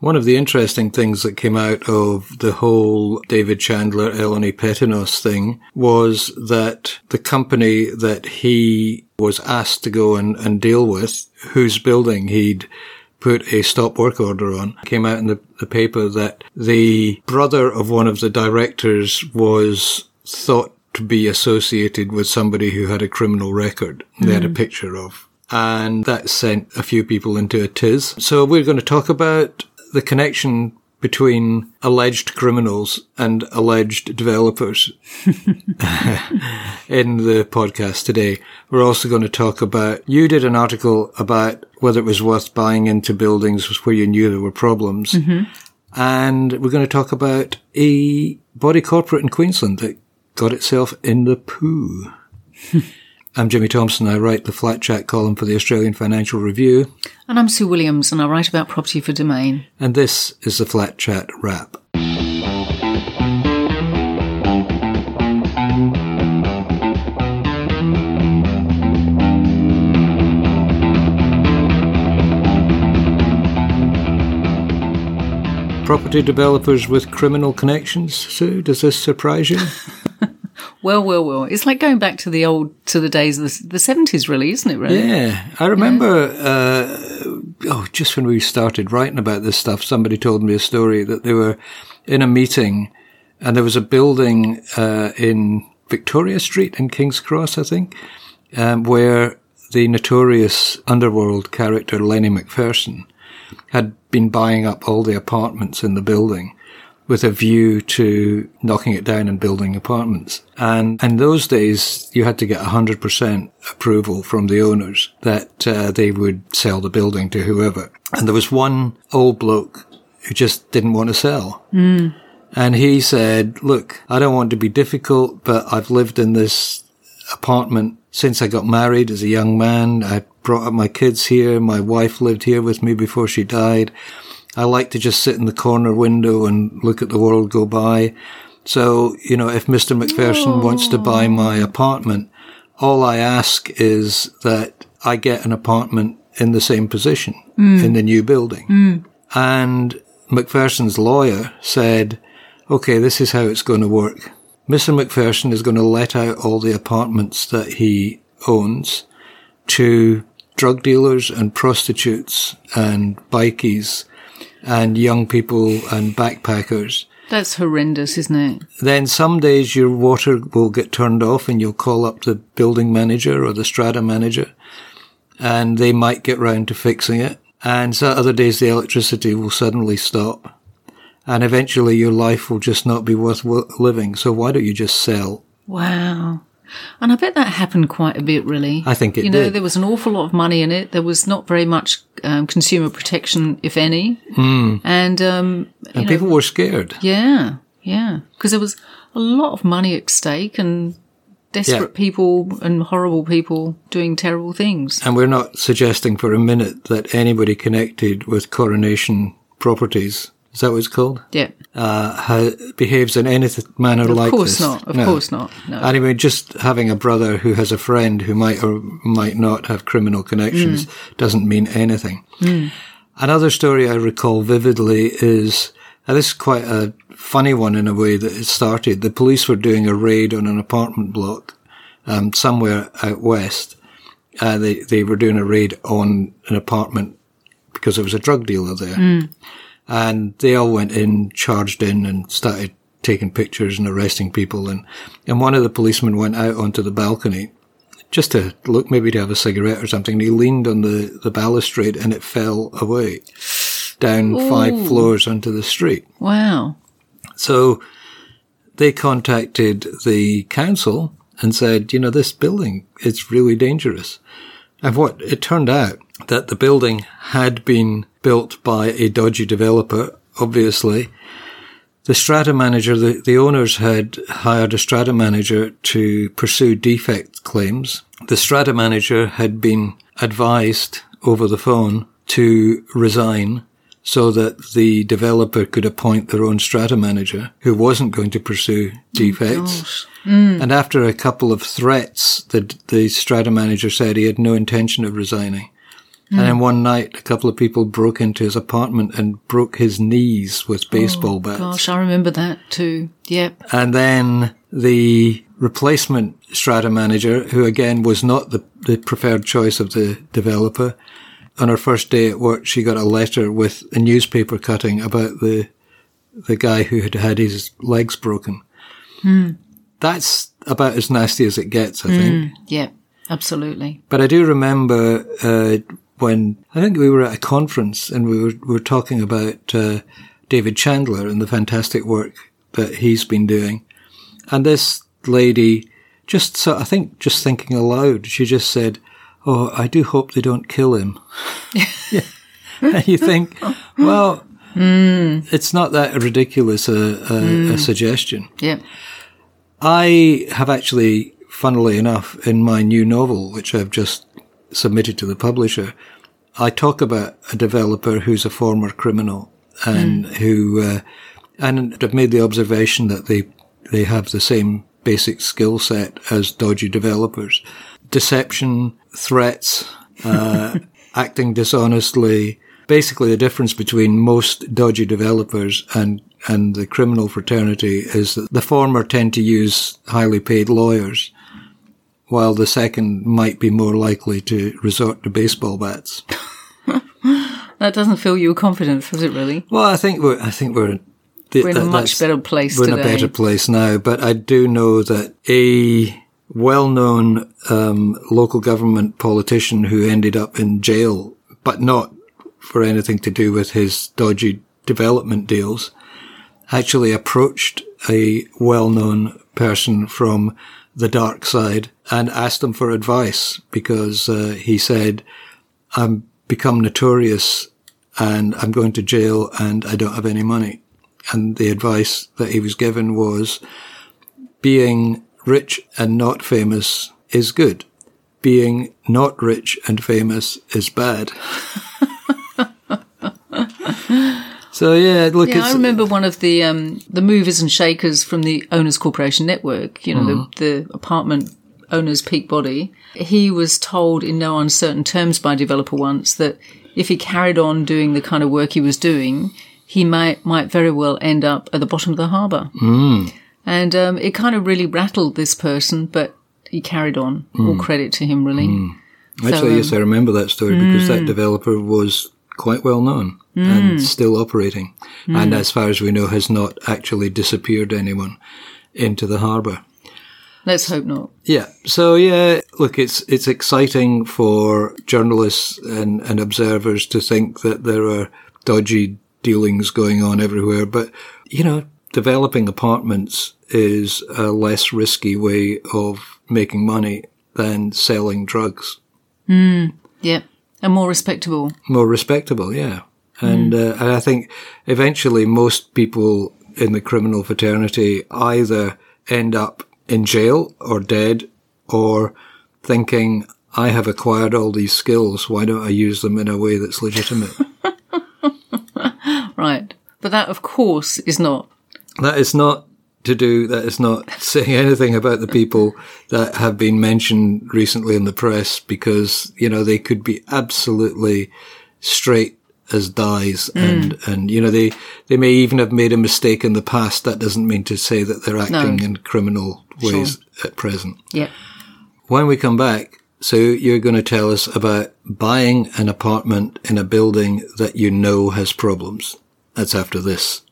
One of the interesting things that came out of the whole David Chandler, Eleni Petinos thing was that the company that he was asked to go and, and deal with, whose building he'd put a stop work order on, came out in the, the paper that the brother of one of the directors was thought to be associated with somebody who had a criminal record. They mm. had a picture of. And that sent a few people into a tiz. So we're going to talk about the connection between alleged criminals and alleged developers in the podcast today. We're also going to talk about, you did an article about whether it was worth buying into buildings where you knew there were problems. Mm-hmm. And we're going to talk about a body corporate in Queensland that got itself in the poo. I'm Jimmy Thomson. I write the Flat Chat column for the Australian Financial Review. And I'm Sue Williams, and I write about property for Domain. And this is the Flat Chat Wrap. Property developers with criminal connections, Sue, does this surprise you? Well, well, well. It's like going back to the old, to the days of the, the 70s, really, isn't it, really? Yeah. I remember, yeah. Uh, oh, just when we started writing about this stuff, somebody told me a story that they were in a meeting and there was a building uh, in Victoria Street in King's Cross, I think, um, where the notorious underworld character Lenny McPherson had been buying up all the apartments in the building with a view to knocking it down and building apartments. And in those days, you had to get 100% approval from the owners that uh, they would sell the building to whoever. And there was one old bloke who just didn't want to sell. Mm. And he said, look, I don't want to be difficult, but I've lived in this apartment since I got married as a young man. I brought up my kids here. My wife lived here with me before she died. I like to just sit in the corner window and look at the world go by. So, you know, if Mr. McPherson wants to buy my apartment, all I ask is that I get an apartment in the same position mm. in the new building. Mm. And McPherson's lawyer said, okay, this is how it's going to work. Mr. McPherson is going to let out all the apartments that he owns to drug dealers and prostitutes and bikies and young people and backpackers. That's horrendous, isn't it? Then some days your water will get turned off and you'll call up the building manager or the strata manager and they might get round to fixing it. And so other days the electricity will suddenly stop and eventually your life will just not be worth living. So why don't you just sell? Wow. And I bet that happened quite a bit, really. I think it You know, did. there was an awful lot of money in it. There was not very much um, consumer protection, if any. Mm. And, um, and people were scared. Yeah, yeah. Because there was a lot of money at stake and desperate yeah. people and horrible people doing terrible things. And we're not suggesting for a minute that anybody connected with coronation properties is that what it's called? Yeah. Uh, how, behaves in any manner of like this. Of course not. Of no. course not. No. Anyway, just having a brother who has a friend who might or might not have criminal connections mm. doesn't mean anything. Mm. Another story I recall vividly is, uh, this is quite a funny one in a way that it started. The police were doing a raid on an apartment block, um, somewhere out west. Uh, they, they were doing a raid on an apartment because there was a drug dealer there. Mm. And they all went in, charged in and started taking pictures and arresting people. And, and one of the policemen went out onto the balcony just to look, maybe to have a cigarette or something. And he leaned on the, the balustrade and it fell away down Ooh. five floors onto the street. Wow. So they contacted the council and said, you know, this building is really dangerous. And what it turned out that the building had been built by a dodgy developer, obviously. The strata manager, the, the owners had hired a strata manager to pursue defect claims. The strata manager had been advised over the phone to resign so that the developer could appoint their own strata manager who wasn't going to pursue defects. Oh, mm. And after a couple of threats, the, the strata manager said he had no intention of resigning. And then hmm. one night, a couple of people broke into his apartment and broke his knees with oh, baseball bats. Gosh, I remember that too. Yep. And then the replacement strata manager, who again was not the, the preferred choice of the developer, on her first day at work, she got a letter with a newspaper cutting about the the guy who had had his legs broken. Hmm. That's about as nasty as it gets, I think. Hmm. Yep. Absolutely. But I do remember uh, when I think we were at a conference and we were, we were talking about uh, David Chandler and the fantastic work that he's been doing. And this lady just, so I think, just thinking aloud, she just said, "Oh, I do hope they don't kill him." yeah. And you think, well, it's not that ridiculous a, a, a suggestion. Yep. I have actually, funnily enough, in my new novel, which I've just submitted to the publisher, I talk about a developer who's a former criminal and who, uh, and I've made the observation that they, they have the same basic skill set as dodgy developers. Deception, threats, uh, acting dishonestly. Basically, the difference between most dodgy developers and and the criminal fraternity is that the former tend to use highly paid lawyers, while the second might be more likely to resort to baseball bats. That doesn't fill you with confidence, does it really? Well, I think we're I think we're th- We're in a much better place We're today. in a better place now, but I do know that a well-known um, local government politician who ended up in jail, but not for anything to do with his dodgy development deals, actually approached a well-known person from the dark side and asked him for advice because uh, he said, "I'm become notorious and I'm going to jail and I don't have any money." And the advice that he was given was, being rich and not famous is good. Being not rich and famous is bad. so yeah, look, Yeah, it's, I remember one of the um, the movers and shakers from the Owners Corporation Network. You know, Mm-hmm. the, the apartment owners' peak body. He was told in no uncertain terms by a developer once that if he carried on doing the kind of work he was doing, he might might very well end up at the bottom of the harbour. Mm. And um, it kind of really rattled this person, but he carried on. All credit to him, really. Actually, um, yes, I remember that story because mm. that developer was quite well known and still operating. Mm. And as far as we know, has not actually disappeared anyone into the harbour. Let's hope not. Yeah. So yeah, look, it's it's exciting for journalists and, and observers to think that there are dodgy dealings going on everywhere, but you know, developing apartments is a less risky way of making money than selling drugs. Yep. And more respectable. More respectable, yeah. And, uh, and I think eventually most people in the criminal fraternity either end up in jail or dead or thinking, I have acquired all these skills. Why don't I use them in a way that's legitimate? Right. But that, of course, is not that is not to do, that is not saying anything about the people that have been mentioned recently in the press because, you know, they could be absolutely straight as dies mm. and, and, you know, they, they may even have made a mistake in the past. That doesn't mean to say that they're acting in criminal ways at present. Yep. When we come back, so you're going to tell us about buying an apartment in a building that you know has problems. That's after this.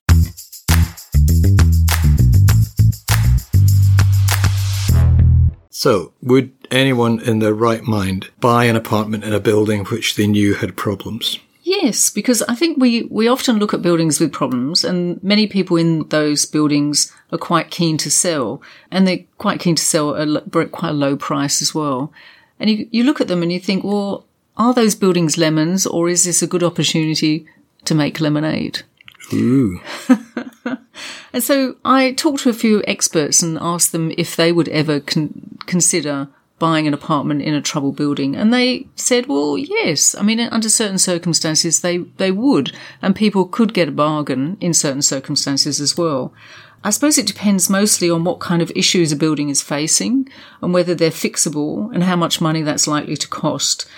So, would anyone in their right mind buy an apartment in a building which they knew had problems? Yes, because I think we, we often look at buildings with problems, and many people in those buildings are quite keen to sell, and they're quite keen to sell at quite a low price as well. And you, you look at them and you think, well, are those buildings lemons, or is this a good opportunity to make lemonade? Ooh. And so I talked to a few experts and asked them if they would ever con- consider buying an apartment in a troubled building. And they said, well, yes. I mean, under certain circumstances, they, they would. And people could get a bargain in certain circumstances as well. I suppose it depends mostly on what kind of issues a building is facing and whether they're fixable and how much money that's likely to cost.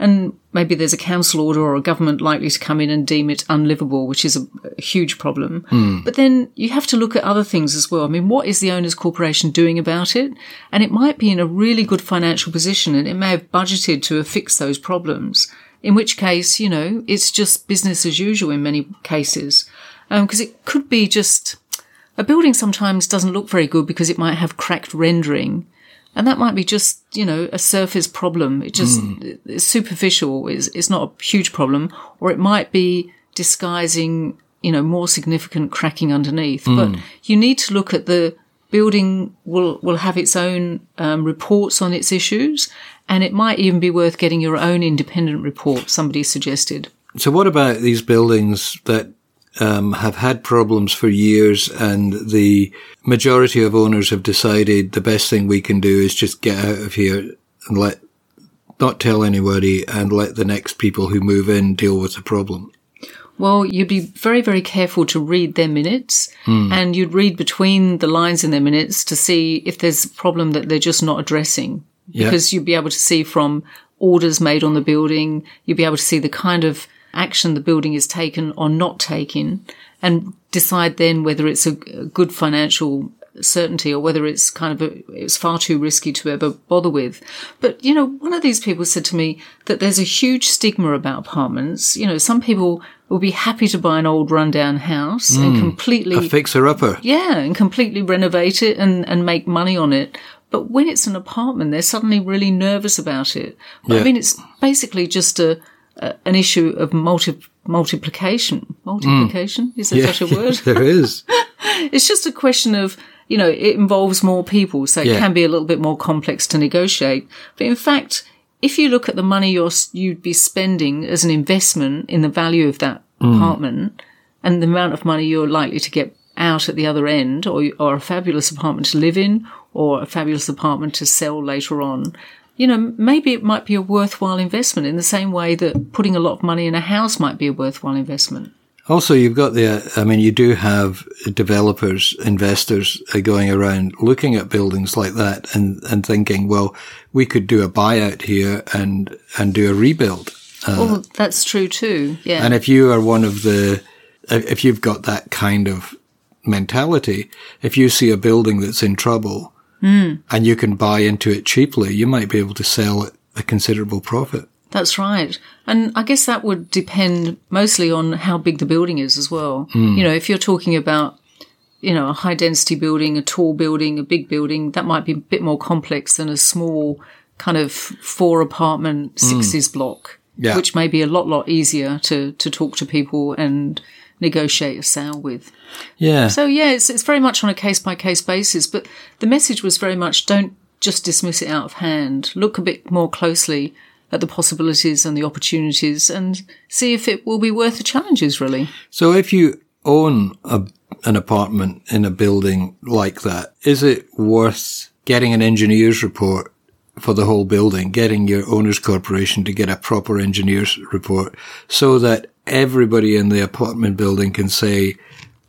And maybe there's a council order or a government likely to come in and deem it unlivable, which is a, a huge problem. Hmm. But then you have to look at other things as well. I mean, what is the owner's corporation doing about it? And it might be in a really good financial position and it may have budgeted to fix those problems. In which case, you know, it's just business as usual in many cases. Um, because it could be just a building sometimes doesn't look very good because it might have cracked rendering. And that might be just, you know, a surface problem. It just, it's superficial. It's, it's not a huge problem. Or it might be disguising, you know, more significant cracking underneath. But you need to look at the building will, will have its own um, reports on its issues. And it might even be worth getting your own independent report, somebody suggested. So, what about these buildings that um, have had problems for years, and the majority of owners have decided the best thing we can do is just get out of here and let not tell anybody and let the next people who move in deal with the problem. Well, you'd be very, very careful to read their minutes and you'd read between the lines in their minutes to see if there's a problem that they're just not addressing. Yeah. Because you'd be able to see from orders made on the building, you'd be able to see the kind of action the building is taken or not taken and decide then whether it's a, good financial certainty or whether it's kind of a, it's far too risky to ever bother with. But, you know, one of these people said to me that there's a huge stigma about apartments. You know, some people will be happy to buy an old rundown house and mm. completely A fixer upper. yeah, and completely renovate it and, and make money on it. But when it's an apartment, they're suddenly really nervous about it. But Yeah. I mean, it's basically just a, a an issue of multi, multiplication. Multiplication mm. is there such a word? there is. it's just a question of you know it involves more people, so it Yeah. can be a little bit more complex to negotiate. But in fact, if you look at the money you're you'd be spending as an investment in the value of that mm. apartment and the amount of money you're likely to get out at the other end, or or a fabulous apartment to live in, or a fabulous apartment to sell later on. You know, maybe it might be a worthwhile investment in the same way that putting a lot of money in a house might be a worthwhile investment. Also, you've got the, uh, I mean, you do have developers, investors uh, going around looking at buildings like that and, and thinking, well, we could do a buyout here and, and do a rebuild. well, that's true too. Yeah. And if you are one of the, if you've got that kind of mentality, if you see a building that's in trouble Hmm. and you can buy into it cheaply, you might be able to sell at a considerable profit. That's right. And I guess that would depend mostly on how big the building is as well. Hmm. You know, if you're talking about, you know, a high density building, a tall building, a big building, that might be a bit more complex than a small kind of four apartment hmm. sixties block, Yeah. which may be a lot, lot easier to, to talk to people and negotiate a sale with. Yeah. So yeah, it's, it's very much on a case by case basis, but the message was very much don't just dismiss it out of hand. Look a bit more closely at the possibilities and the opportunities and see if it will be worth the challenges really. So if you own a, an apartment in a building like that, is it worth getting an engineer's report for the whole building, getting your owner's corporation to get a proper engineer's report so that everybody in the apartment building can say,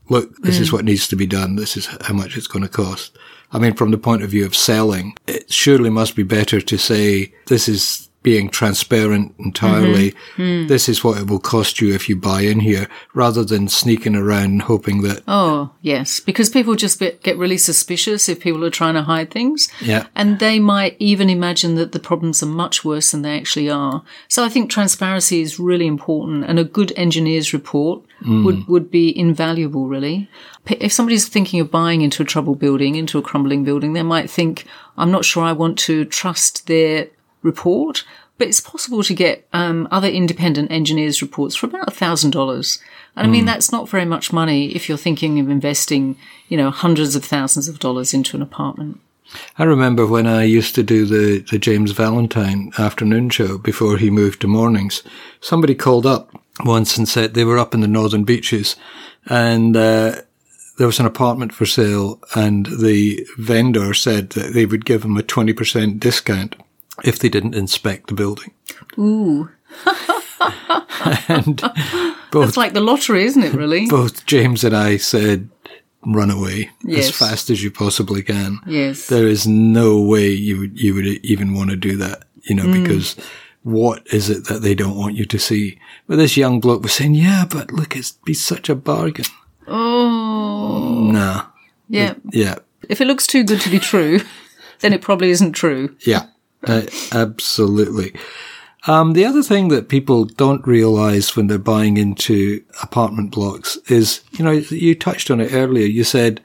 look, this is mm. what needs to be done. This is how much it's going to cost. I mean, from the point of view of selling, it surely must be better to say this is being transparent entirely. Mm-hmm. Hmm. This is what it will cost you if you buy in here rather than sneaking around hoping that, Oh, yes, because people just get, get really suspicious if people are trying to hide things. yeah, And they might even imagine that the problems are much worse than they actually are. So I think transparency is really important and a good engineer's report mm. would, would be invaluable, really. If somebody's thinking of buying into a troubled building, into a crumbling building, they might think, I'm not sure I want to trust their report. But it's possible to get um, other independent engineers' reports for about thousand dollars, and I mean that's not very much money if you're thinking of investing, you know, hundreds of thousands of dollars into an apartment. I remember when I used to do the, the James Valentine afternoon show before he moved to mornings. Somebody called up once and said they were up in the northern beaches and uh, there was an apartment for sale and the vendor said that they would give them a 20% discount if they didn't inspect the building. Ooh, And both, it's like the lottery, isn't it? Really? both James and I said, run away Yes. as fast as you possibly can. yes. there is no way you would you would even want to do that, you know, Mm. because what is it that they don't want you to see? But this young bloke was saying, yeah, but look, it's be such a bargain. Oh, Nah. yeah. Yeah. If it looks too good to be true, then it probably isn't true. Yeah. Uh, absolutely. Um, the other thing that people don't realize when they're buying into apartment blocks is, you know, you touched on it earlier. You said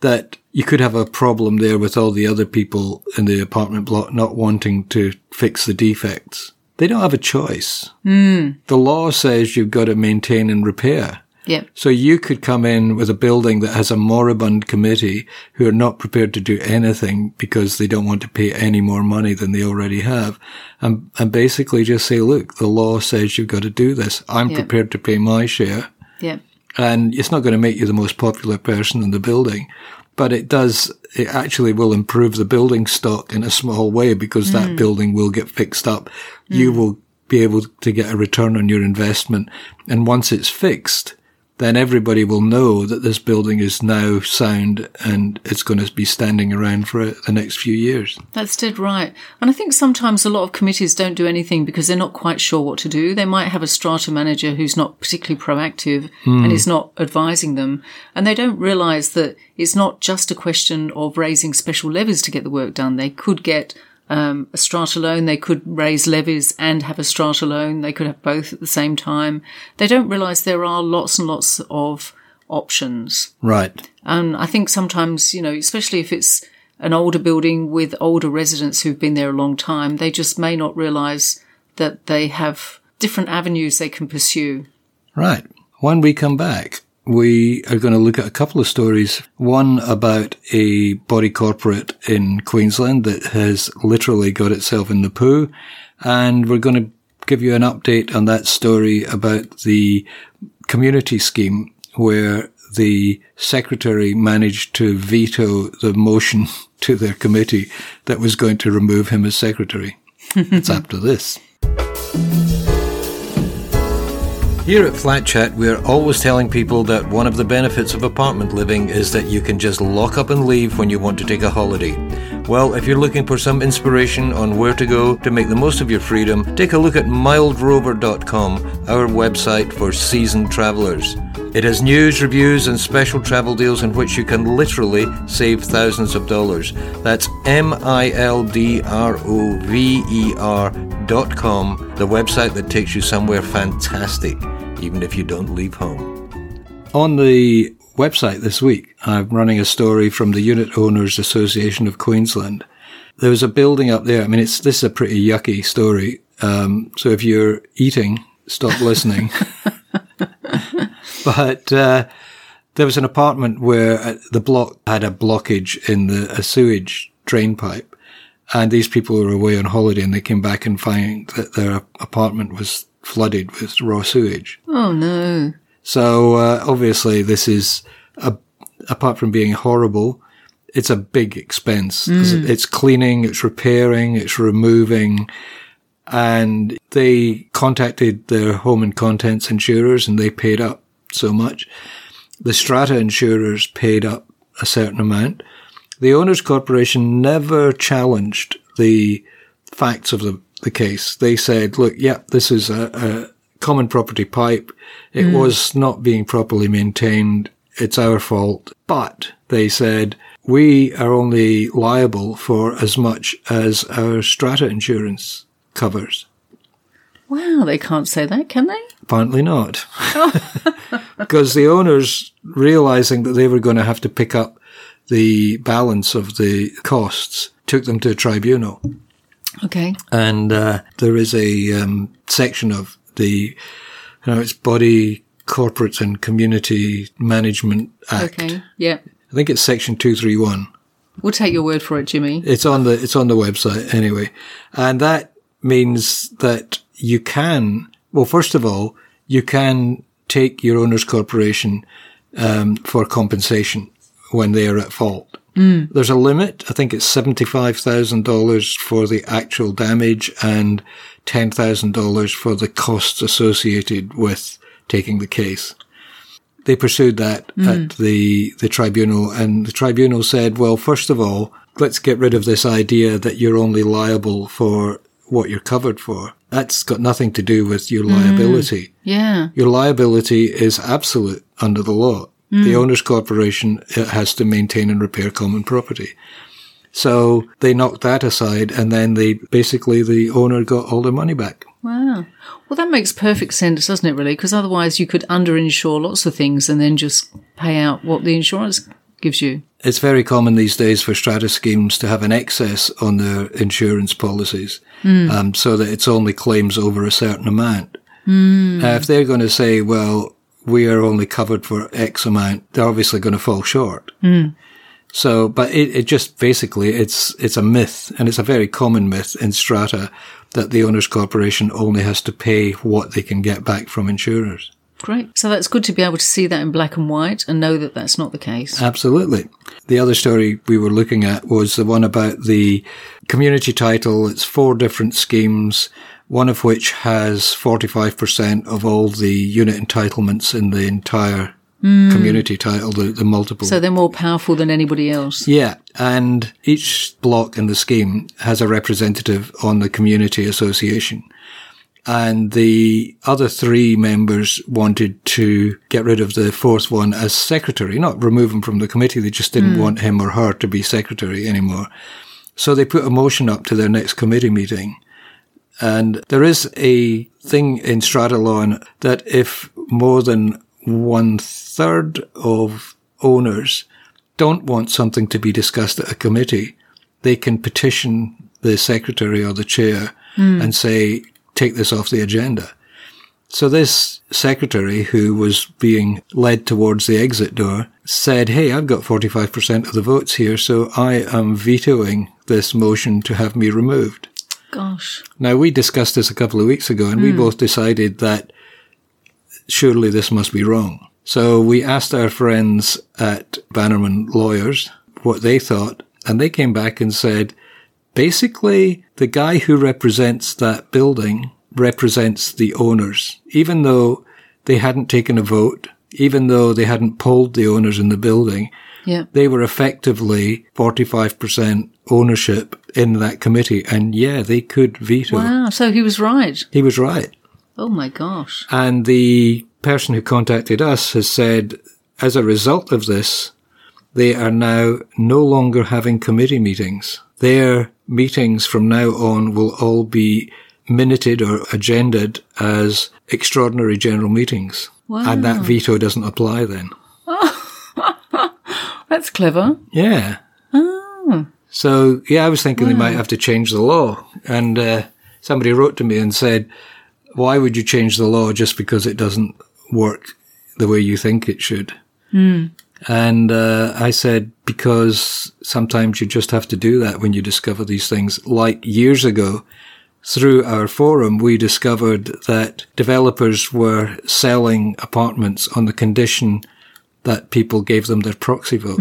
that you could have a problem there with all the other people in the apartment block not wanting to fix the defects. They don't have a choice. Mm. The law says you've got to maintain and repair. Yep. So you could come in with a building that has a moribund committee who are not prepared to do anything because they don't want to pay any more money than they already have. And, and basically just say, look, the law says you've got to do this. I'm Yeah. prepared to pay my share. Yep. And it's not going to make you the most popular person in the building, but it does, it actually will improve the building stock in a small way because that mm. building will get fixed up. You mm. will be able to get a return on your investment. And once it's fixed, then everybody will know that this building is now sound and it's going to be standing around for the next few years. That's dead right. And I think sometimes a lot of committees don't do anything because they're not quite sure what to do. They might have a strata manager who's not particularly proactive and hmm. is not advising them. And they don't realize that it's not just a question of raising special levies to get the work done. They could get um, a strata loan, they could raise levies and have a strata loan, they could have both at the same time. They don't realize there are lots and lots of options. Right. And I think sometimes, you know, especially if it's an older building with older residents who've been there a long time, they just may not realize that they have different avenues they can pursue. Right. When we come back, we are going to look at a couple of stories. One about a body corporate in Queensland that has literally got itself in the poo. And we're going to give you an update on that story about the community scheme where the secretary managed to veto the motion to their committee that was going to remove him as secretary. it's after this. Here at Flat Chat, we're always telling people that one of the benefits of apartment living is that you can just lock up and leave when you want to take a holiday. Well, if you're looking for some inspiration on where to go to make the most of your freedom, take a look at mildrover.com, our website for seasoned travelers. It has news, reviews, and special travel deals in which you can literally save thousands of dollars. That's M I L D R O V E R dot com, the website that takes you somewhere fantastic, even if you don't leave home. On the website this week, I'm running a story from the Unit Owners Association of Queensland. There was a building up there. I mean, it's this is a pretty yucky story. Um, so if you're eating, stop listening. but uh, there was an apartment where uh, the block had a blockage in the a sewage drain pipe, and these people were away on holiday, and they came back and find that their apartment was flooded with raw sewage. Oh no. So uh, obviously, this is a, apart from being horrible, it's a big expense. 'Cause It's cleaning, it's repairing, it's removing, and they contacted their home and contents insurers, and they paid up so much. The strata insurers paid up a certain amount. The owners corporation never challenged the facts of the, the case. They said, look, yeah, this is a, a common property pipe. It hmm. was not being properly maintained. It's our fault. But they said, we are only liable for as much as our strata insurance covers. Wow, they can't say that, can they? Apparently not. because the owners, realizing that they were going to have to pick up the balance of the costs, took them to a tribunal. Okay. And uh, there is a um, section of the, you know, it's Body Corporates and Community Management Act. Okay. Yeah. I think it's section 231. We'll take your word for it, Jimmy. It's on the it's on the website anyway, and that means that you can. Well, first of all, you can take your owner's corporation um, for compensation when they are at fault. Mm. There's a limit. I think it's seventy five thousand dollars for the actual damage and ten thousand dollars for the costs associated with taking the case they pursued that mm. at the, the tribunal and the tribunal said, well, first of all, let's get rid of this idea that you're only liable for what you're covered for. That's got nothing to do with your mm. liability. Yeah. Your liability is absolute under the law. The owner's corporation uh, has to maintain and repair common property. So they knocked that aside and then they basically the owner got all their money back. Wow. Well, that makes perfect sense, doesn't it, really? Because otherwise you could underinsure lots of things and then just pay out what the insurance gives you. It's very common these days for strata schemes to have an excess on their insurance policies, um, so that it's only claims over a certain amount. Uh, if they're going to say, well, we are only covered for X amount, they're obviously going to fall short. Hmm. So, but it, it just basically, it's, it's a myth and it's a very common myth in strata that the owner's corporation only has to pay what they can get back from insurers. Great. So that's good to be able to see that in black and white and know that that's not the case. Absolutely. The other story we were looking at was the one about the community title. It's four different schemes, one of which has 45% of all the unit entitlements in the entire hmm. community title, the, the multiple. So they're more powerful than anybody else. yeah. And each block in the scheme has a representative on the community association. And the other three members wanted to get rid of the fourth one as secretary, not remove him from the committee. They just didn't hmm. want him or her to be secretary anymore. So they put a motion up to their next committee meeting. And there is a thing in strata law that if more than one third of owners don't want something to be discussed at a committee, they can petition the secretary or the chair hmm. and say, take this off the agenda. So this secretary who was being led towards the exit door said, Hey, I've got 45% of the votes here, so I am vetoing this motion to have me removed. Gosh. Now, we discussed this a couple of weeks ago and we hmm. both decided that surely this must be wrong. So we asked our friends at Bannerman Lawyers what they thought and they came back and said, basically, the guy who represents that building represents the owners, even though they hadn't taken a vote, even though they hadn't polled the owners in the building. Yeah. They were effectively 45% ownership in that committee. And yeah, they could veto. Wow. So he was right. He was right. Oh my gosh. And the person who contacted us has said, as a result of this, they are now no longer having committee meetings. Their meetings from now on will all be minuted or agended as extraordinary general meetings. Wow. And that veto doesn't apply then. That's clever. Yeah. So, yeah, I was thinking they might have to change the law. And uh, somebody wrote to me and said, why would you change the law just because it doesn't work the way you think it should? And uh, I said, because sometimes you just have to do that when you discover these things. Like years ago, through our forum, we discovered that developers were selling apartments on the condition that people gave them their proxy votes.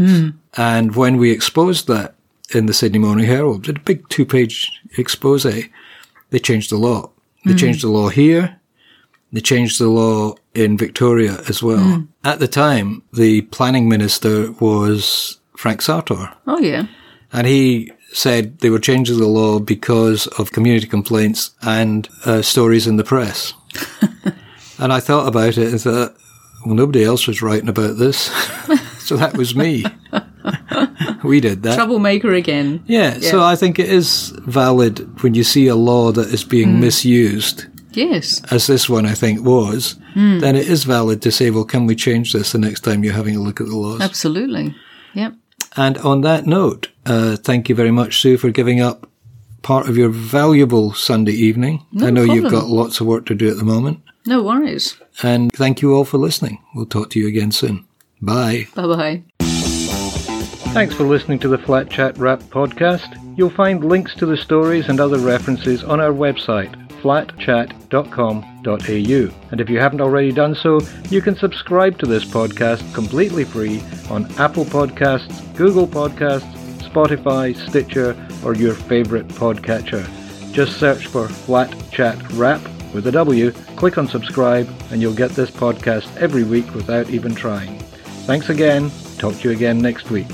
And when we exposed that in the Sydney Morning Herald, did a big two page expose, they changed the law. They changed the law here. They changed the law in Victoria as well. At the time, the planning minister was Frank Sartor. Oh yeah. And he said they were changing the law because of community complaints and uh, stories in the press. and I thought about it and thought, well, nobody else was writing about this. so that was me. we did that. Troublemaker again. Yeah, so I think it is valid when you see a law that is being misused, Yes. as this one I think was, then it is valid to say, well, can we change this the next time you're having a look at the laws? Absolutely. Yep. And on that note, uh, thank you very much, Sue, for giving up part of your valuable Sunday evening. No I know you've got lots of work to do at the moment. No worries. And thank you all for listening. We'll talk to you again soon. Bye. Bye bye. Thanks for listening to the Flat Chat Wrap podcast. You'll find links to the stories and other references on our website, flatchat.com.au. And if you haven't already done so, you can subscribe to this podcast completely free on Apple Podcasts, Google Podcasts, Spotify, Stitcher, or your favorite podcatcher. Just search for Flat Chat Wrap with a W, click on subscribe, and you'll get this podcast every week without even trying. Thanks again. Talk to you again next week.